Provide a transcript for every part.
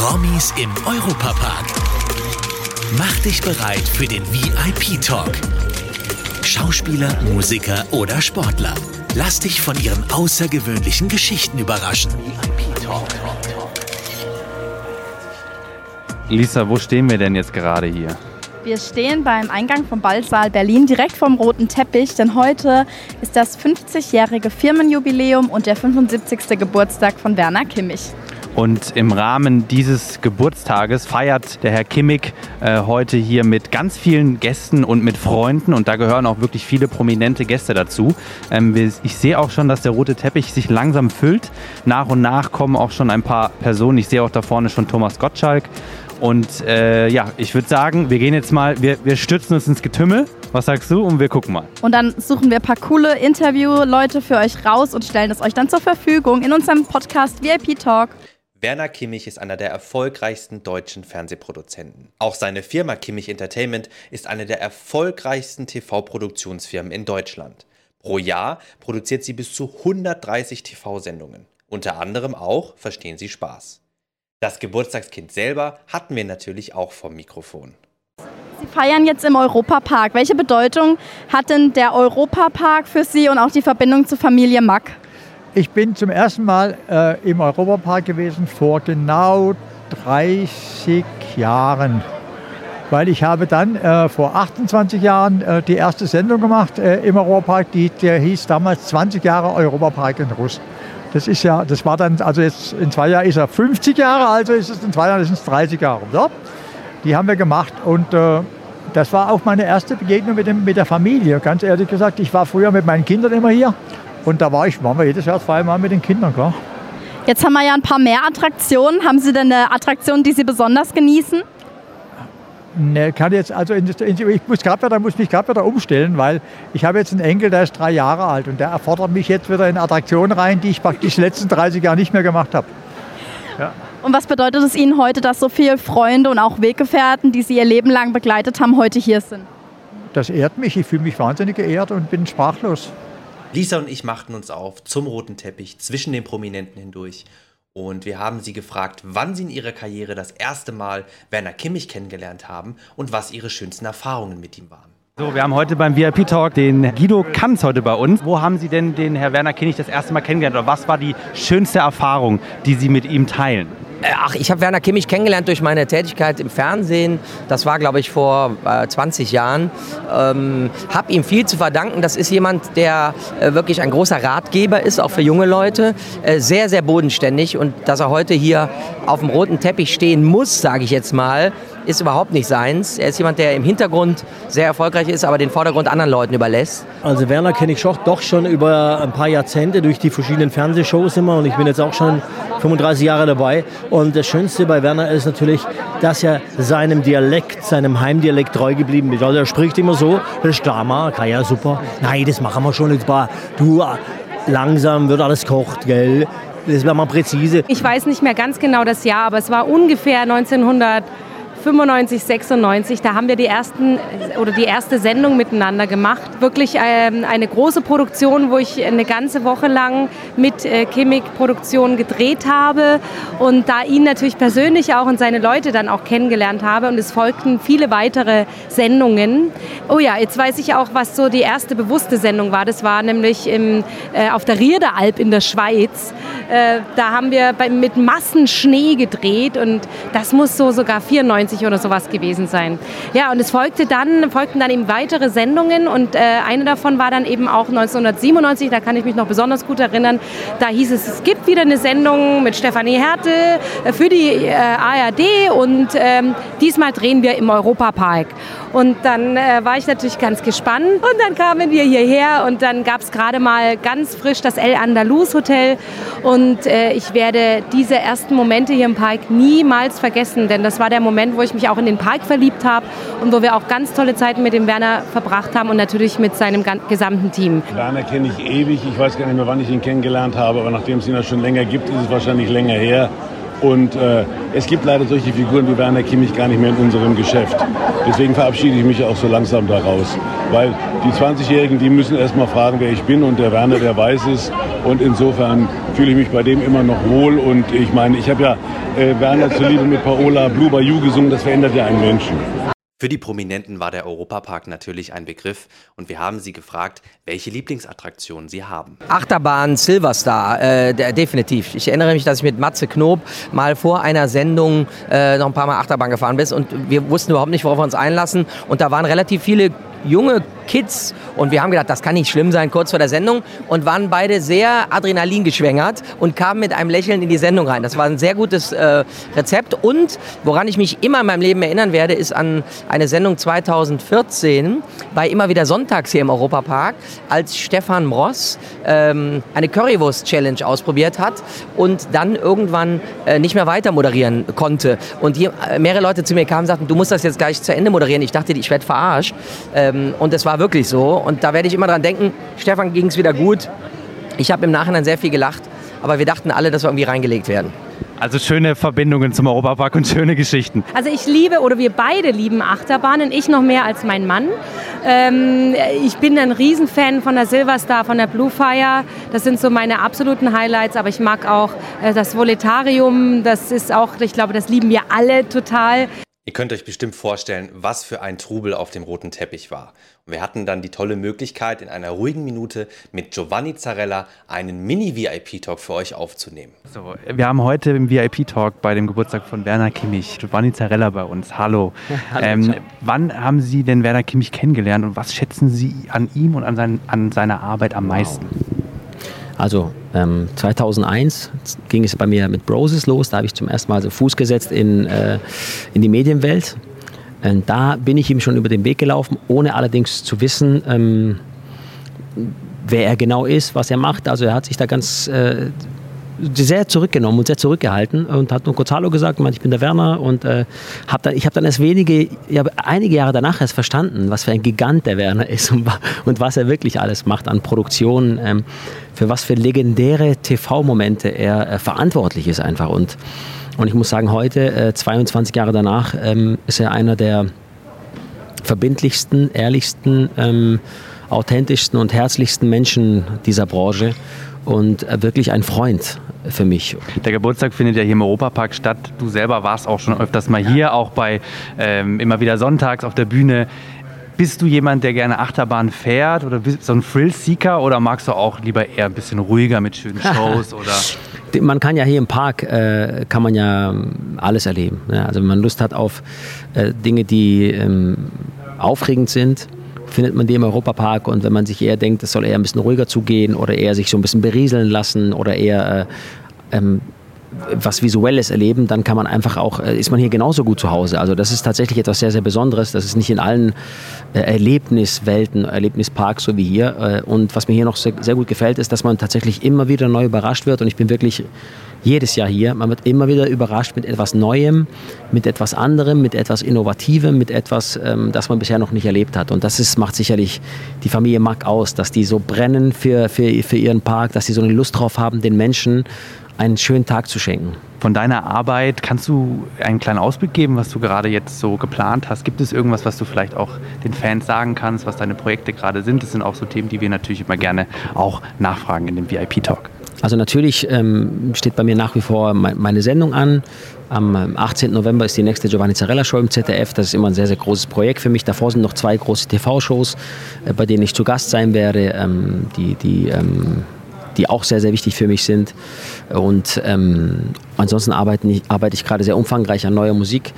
Promis im Europapark. Mach dich bereit für den VIP-Talk. Schauspieler, Musiker oder Sportler. Lass dich von ihren außergewöhnlichen Geschichten überraschen. Lisa, wo stehen wir denn jetzt gerade hier? Wir stehen beim Eingang vom Ballsaal Berlin direkt vom roten Teppich, denn heute ist das 50-jährige Firmenjubiläum und der 75. Geburtstag von Werner Kimmich. Und im Rahmen dieses Geburtstages feiert der Herr Kimmig äh, heute hier mit ganz vielen Gästen und mit Freunden. Und da gehören auch wirklich viele prominente Gäste dazu. Ähm, ich sehe auch schon, dass der rote Teppich sich langsam füllt. Nach und nach kommen auch schon ein paar Personen. Ich sehe auch da vorne schon Thomas Gottschalk. Und äh, ja, ich würde sagen, wir gehen jetzt mal, wir, wir stürzen uns ins Getümmel. Was sagst du? Und wir gucken mal. Und dann suchen wir ein paar coole Interview-Leute für euch raus und stellen es euch dann zur Verfügung in unserem Podcast VIP Talk. Werner Kimmich ist einer der erfolgreichsten deutschen Fernsehproduzenten. Auch seine Firma Kimmich Entertainment ist eine der erfolgreichsten TV-Produktionsfirmen in Deutschland. Pro Jahr produziert sie bis zu 130 TV-Sendungen. Unter anderem auch Verstehen Sie Spaß. Das Geburtstagskind selber hatten wir natürlich auch vom Mikrofon. Sie feiern jetzt im Europapark. Welche Bedeutung hat denn der Europapark für Sie und auch die Verbindung zur Familie Mack? Ich bin zum ersten Mal äh, im Europapark gewesen vor genau 30 Jahren. Weil ich habe dann äh, vor 28 Jahren äh, die erste Sendung gemacht äh, im Europapark, die, der hieß damals 20 Jahre Europapark in Russ. Das ist ja, das war dann, also jetzt in zwei Jahren ist er 50 Jahre, also ist es in zwei Jahren ist es 30 Jahre. So. Die haben wir gemacht und äh, das war auch meine erste Begegnung mit, dem, mit der Familie. Ganz ehrlich gesagt, ich war früher mit meinen Kindern immer hier und da war ich, waren wir jedes Jahr zweimal mit den Kindern, klar. Jetzt haben wir ja ein paar mehr Attraktionen. Haben Sie denn eine Attraktion, die Sie besonders genießen? Ne, kann jetzt, also in, in, ich muss, grad wieder, muss mich gerade wieder umstellen, weil ich habe jetzt einen Enkel, der ist drei Jahre alt und der erfordert mich jetzt wieder in Attraktionen rein, die ich praktisch die letzten 30 Jahre nicht mehr gemacht habe. Ja. Und was bedeutet es Ihnen heute, dass so viele Freunde und auch Weggefährten, die Sie Ihr Leben lang begleitet haben, heute hier sind? Das ehrt mich. Ich fühle mich wahnsinnig geehrt und bin sprachlos. Lisa und ich machten uns auf zum roten Teppich zwischen den Prominenten hindurch. Und wir haben sie gefragt, wann sie in ihrer Karriere das erste Mal Werner Kimmich kennengelernt haben und was ihre schönsten Erfahrungen mit ihm waren. So, wir haben heute beim VIP Talk den Guido Kanz heute bei uns. Wo haben Sie denn den Herr Werner Kimmich das erste Mal kennengelernt oder was war die schönste Erfahrung, die Sie mit ihm teilen? Äh, ach, ich habe Werner Kimmich kennengelernt durch meine Tätigkeit im Fernsehen. Das war, glaube ich, vor äh, 20 Jahren. Ähm, habe ihm viel zu verdanken. Das ist jemand, der äh, wirklich ein großer Ratgeber ist, auch für junge Leute. Äh, sehr, sehr bodenständig. Und dass er heute hier auf dem roten Teppich stehen muss, sage ich jetzt mal, ist überhaupt nicht seins. Er ist jemand, der im Hintergrund sehr erfolgreich ist, aber den Vordergrund anderen Leuten überlässt. Also Werner kenne ich doch schon über ein paar Jahrzehnte durch die verschiedenen Fernsehshows immer und ich bin jetzt auch schon 35 Jahre dabei. Und das Schönste bei Werner ist natürlich, dass er seinem Dialekt, seinem Heimdialekt treu geblieben ist. Also er spricht immer so, das ist klar, kann ja super. Nein, das machen wir schon jetzt mal. Du, langsam wird alles kocht, gell? Das wäre mal präzise. Ich weiß nicht mehr ganz genau das Jahr, aber es war ungefähr 1900. 95, 96, da haben wir die ersten oder die erste Sendung miteinander gemacht. Wirklich ähm, eine große Produktion, wo ich eine ganze Woche lang mit äh, Chemik Produktion gedreht habe und da ihn natürlich persönlich auch und seine Leute dann auch kennengelernt habe und es folgten viele weitere Sendungen. Oh ja, jetzt weiß ich auch, was so die erste bewusste Sendung war. Das war nämlich im, äh, auf der Rierderalb in der Schweiz. Äh, da haben wir mit Massen Schnee gedreht und das muss so sogar 94 1990 oder sowas gewesen sein. Ja, und es folgte dann, folgten dann eben weitere Sendungen und äh, eine davon war dann eben auch 1997, da kann ich mich noch besonders gut erinnern. Da hieß es, es gibt wieder eine Sendung mit Stefanie Härte äh, für die äh, ARD und ähm, diesmal drehen wir im Europapark. Und dann äh, war ich natürlich ganz gespannt und dann kamen wir hierher und dann gab es gerade mal ganz frisch das El Andalus Hotel und äh, ich werde diese ersten Momente hier im Park niemals vergessen, denn das war der Moment, wo wo ich mich auch in den Park verliebt habe und wo wir auch ganz tolle Zeiten mit dem Werner verbracht haben und natürlich mit seinem gesamten Team. Werner kenne ich ewig. Ich weiß gar nicht mehr, wann ich ihn kennengelernt habe, aber nachdem es ihn ja schon länger gibt, ist es wahrscheinlich länger her. Und äh, es gibt leider solche Figuren wie Werner Kimmich gar nicht mehr in unserem Geschäft. Deswegen verabschiede ich mich auch so langsam daraus. Weil die 20-Jährigen, die müssen erst mal fragen, wer ich bin. Und der Werner, der weiß es. Und insofern fühle ich mich bei dem immer noch wohl. Und ich meine, ich habe ja äh, Werner zuliebe mit Paola Blue Bayou gesungen, das verändert ja einen Menschen. Für die Prominenten war der Europapark natürlich ein Begriff und wir haben sie gefragt, welche Lieblingsattraktionen sie haben. Achterbahn Silverstar, äh, definitiv. Ich erinnere mich, dass ich mit Matze Knob mal vor einer Sendung äh, noch ein paar Mal Achterbahn gefahren bin und wir wussten überhaupt nicht, worauf wir uns einlassen. Und da waren relativ viele junge Kids. Und wir haben gedacht, das kann nicht schlimm sein, kurz vor der Sendung. Und waren beide sehr Adrenalin geschwängert und kamen mit einem Lächeln in die Sendung rein. Das war ein sehr gutes äh, Rezept. Und woran ich mich immer in meinem Leben erinnern werde, ist an eine Sendung 2014 bei immer wieder Sonntags hier im Europapark, als Stefan Mross ähm, eine Currywurst-Challenge ausprobiert hat und dann irgendwann nicht mehr weiter moderieren konnte. Und hier äh, mehrere Leute zu mir kamen und sagten, du musst das jetzt gleich zu Ende moderieren. Ich dachte, ich werde verarscht. Ähm, und es war wirklich so. Und da werde ich immer dran denken, Stefan ging es wieder gut. Ich habe im Nachhinein sehr viel gelacht, aber wir dachten alle, dass wir irgendwie reingelegt werden. Also schöne Verbindungen zum Europapark und schöne Geschichten. Also ich liebe oder wir beide lieben Achterbahnen, ich noch mehr als mein Mann. Ähm, ich bin ein Riesenfan von der Silverstar, von der Blue Fire. Das sind so meine absoluten Highlights, aber ich mag auch äh, das Voletarium. Das ist auch, ich glaube, das lieben wir alle total. Ihr könnt euch bestimmt vorstellen, was für ein Trubel auf dem roten Teppich war. Und wir hatten dann die tolle Möglichkeit, in einer ruhigen Minute mit Giovanni Zarella einen Mini-VIP-Talk für euch aufzunehmen. So, wir haben heute im VIP-Talk bei dem Geburtstag von Werner Kimmich Giovanni Zarella bei uns. Hallo. Hallo ähm, wann haben Sie denn Werner Kimmich kennengelernt und was schätzen Sie an ihm und an, sein, an seiner Arbeit am meisten? Also ähm, 2001 ging es bei mir mit Broses los. Da habe ich zum ersten Mal so Fuß gesetzt in, äh, in die Medienwelt. Und da bin ich ihm schon über den Weg gelaufen, ohne allerdings zu wissen, ähm, wer er genau ist, was er macht. Also er hat sich da ganz äh, sehr zurückgenommen und sehr zurückgehalten und hat nur kurz Hallo gesagt, meinte, ich bin der Werner und äh, hab dann, ich habe dann erst wenige, ja, einige Jahre danach erst verstanden, was für ein Gigant der Werner ist und, und was er wirklich alles macht an Produktionen, ähm, für was für legendäre TV-Momente er äh, verantwortlich ist einfach. Und und ich muss sagen, heute, äh, 22 Jahre danach, ähm, ist er einer der verbindlichsten, ehrlichsten, ähm, authentischsten und herzlichsten Menschen dieser Branche und äh, wirklich ein Freund für mich. Der Geburtstag findet ja hier im Europapark statt. Du selber warst auch schon öfters mal hier, auch bei ähm, immer wieder sonntags auf der Bühne. Bist du jemand, der gerne Achterbahn fährt oder bist du so ein Thrill-Seeker oder magst du auch lieber eher ein bisschen ruhiger mit schönen Shows oder? Man kann ja hier im Park äh, kann man ja alles erleben. Ja, also wenn man Lust hat auf äh, Dinge, die ähm, aufregend sind, findet man die im Europapark und wenn man sich eher denkt, es soll eher ein bisschen ruhiger zugehen oder eher sich so ein bisschen berieseln lassen oder eher äh, ähm, was Visuelles erleben, dann kann man einfach auch, äh, ist man hier genauso gut zu Hause. Also das ist tatsächlich etwas sehr, sehr Besonderes. Das ist nicht in allen äh, Erlebniswelten, Erlebnisparks so wie hier. Und was mir hier noch sehr, sehr gut gefällt, ist, dass man tatsächlich immer wieder neu überrascht wird. Und ich bin wirklich jedes Jahr hier. Man wird immer wieder überrascht mit etwas Neuem, mit etwas anderem, mit etwas Innovativem, mit etwas, ähm, das man bisher noch nicht erlebt hat. Und das ist, macht sicherlich die Familie Mack aus, dass die so brennen für, für, für ihren Park, dass sie so eine Lust drauf haben, den Menschen einen schönen Tag zu schenken. Von deiner Arbeit kannst du einen kleinen Ausblick geben, was du gerade jetzt so geplant hast? Gibt es irgendwas, was du vielleicht auch den Fans sagen kannst, was deine Projekte gerade sind? Das sind auch so Themen, die wir natürlich immer gerne auch nachfragen in dem VIP-Talk. Also natürlich ähm, steht bei mir nach wie vor meine Sendung an. Am 18. November ist die nächste Giovanni Zarella Show im ZDF. Das ist immer ein sehr, sehr großes Projekt für mich. Davor sind noch zwei große TV-Shows, äh, bei denen ich zu Gast sein werde, ähm, die, die, ähm, die auch sehr, sehr wichtig für mich sind. Und ähm, ansonsten arbeite ich, arbeite ich gerade sehr umfangreich an neuer Musik.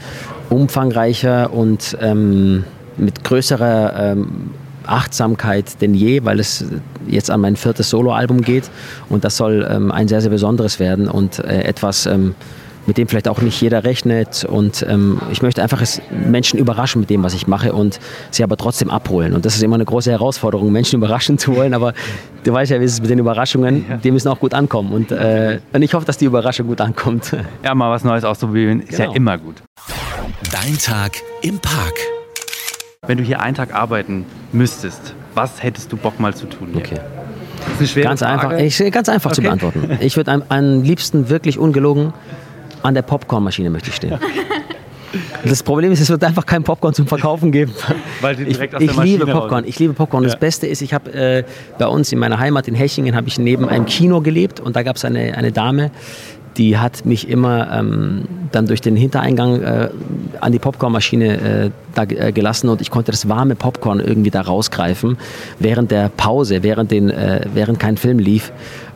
Umfangreicher und ähm, mit größerer ähm, Achtsamkeit denn je, weil es jetzt an mein viertes Soloalbum geht und das soll ähm, ein sehr, sehr besonderes werden und äh, etwas, ähm, mit dem vielleicht auch nicht jeder rechnet und ähm, ich möchte einfach Menschen überraschen mit dem, was ich mache und sie aber trotzdem abholen und das ist immer eine große Herausforderung, Menschen überraschen zu wollen, aber du weißt ja, wie es ist mit den Überraschungen, die müssen auch gut ankommen und, äh, und ich hoffe, dass die Überraschung gut ankommt. Ja, mal was Neues auszuprobieren ist genau. ja immer gut. Dein Tag im Park. Wenn du hier einen Tag arbeiten müsstest, was hättest du Bock mal zu tun? Hier? Okay. Das ist eine schwere ganz Frage. einfach, ich, ganz einfach okay. zu beantworten. Ich würde am, am liebsten wirklich ungelogen an der Popcornmaschine möchte ich stehen. Das Problem ist, es wird einfach kein Popcorn zum Verkaufen geben. Weil die direkt ich, aus der ich liebe Popcorn. Ich liebe Popcorn. Ja. Das Beste ist, ich habe äh, bei uns in meiner Heimat in Hechingen habe ich neben einem Kino gelebt und da gab es eine, eine Dame, die hat mich immer ähm, dann durch den Hintereingang äh, an die Popcornmaschine äh, da äh, gelassen und ich konnte das warme Popcorn irgendwie da rausgreifen während der Pause, während, den, äh, während kein Film lief.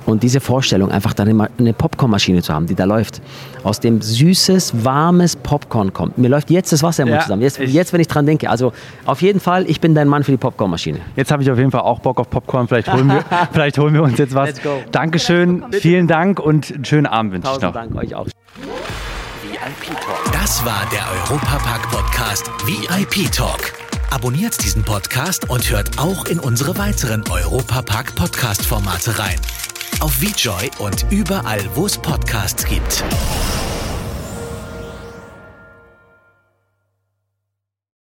Und diese Vorstellung, einfach dann eine Popcornmaschine zu haben, die da läuft, aus dem süßes, warmes Popcorn kommt. Mir läuft jetzt das Wasser im Mund Ja, zusammen. Jetzt, jetzt, wenn ich dran denke. Also auf jeden Fall, ich bin dein Mann für die Popcornmaschine. Jetzt habe ich auf jeden Fall auch Bock auf Popcorn. Vielleicht holen wir, vielleicht holen wir uns jetzt was. Let's go. Dankeschön, vielen Dank und einen schönen Abend wünsche ich noch. Dank euch auch. Das war der Europapark Podcast VIP Talk. Abonniert diesen Podcast und hört auch in unsere weiteren Europapark Podcast Formate rein. Auf VJoy und überall, wo es Podcasts gibt.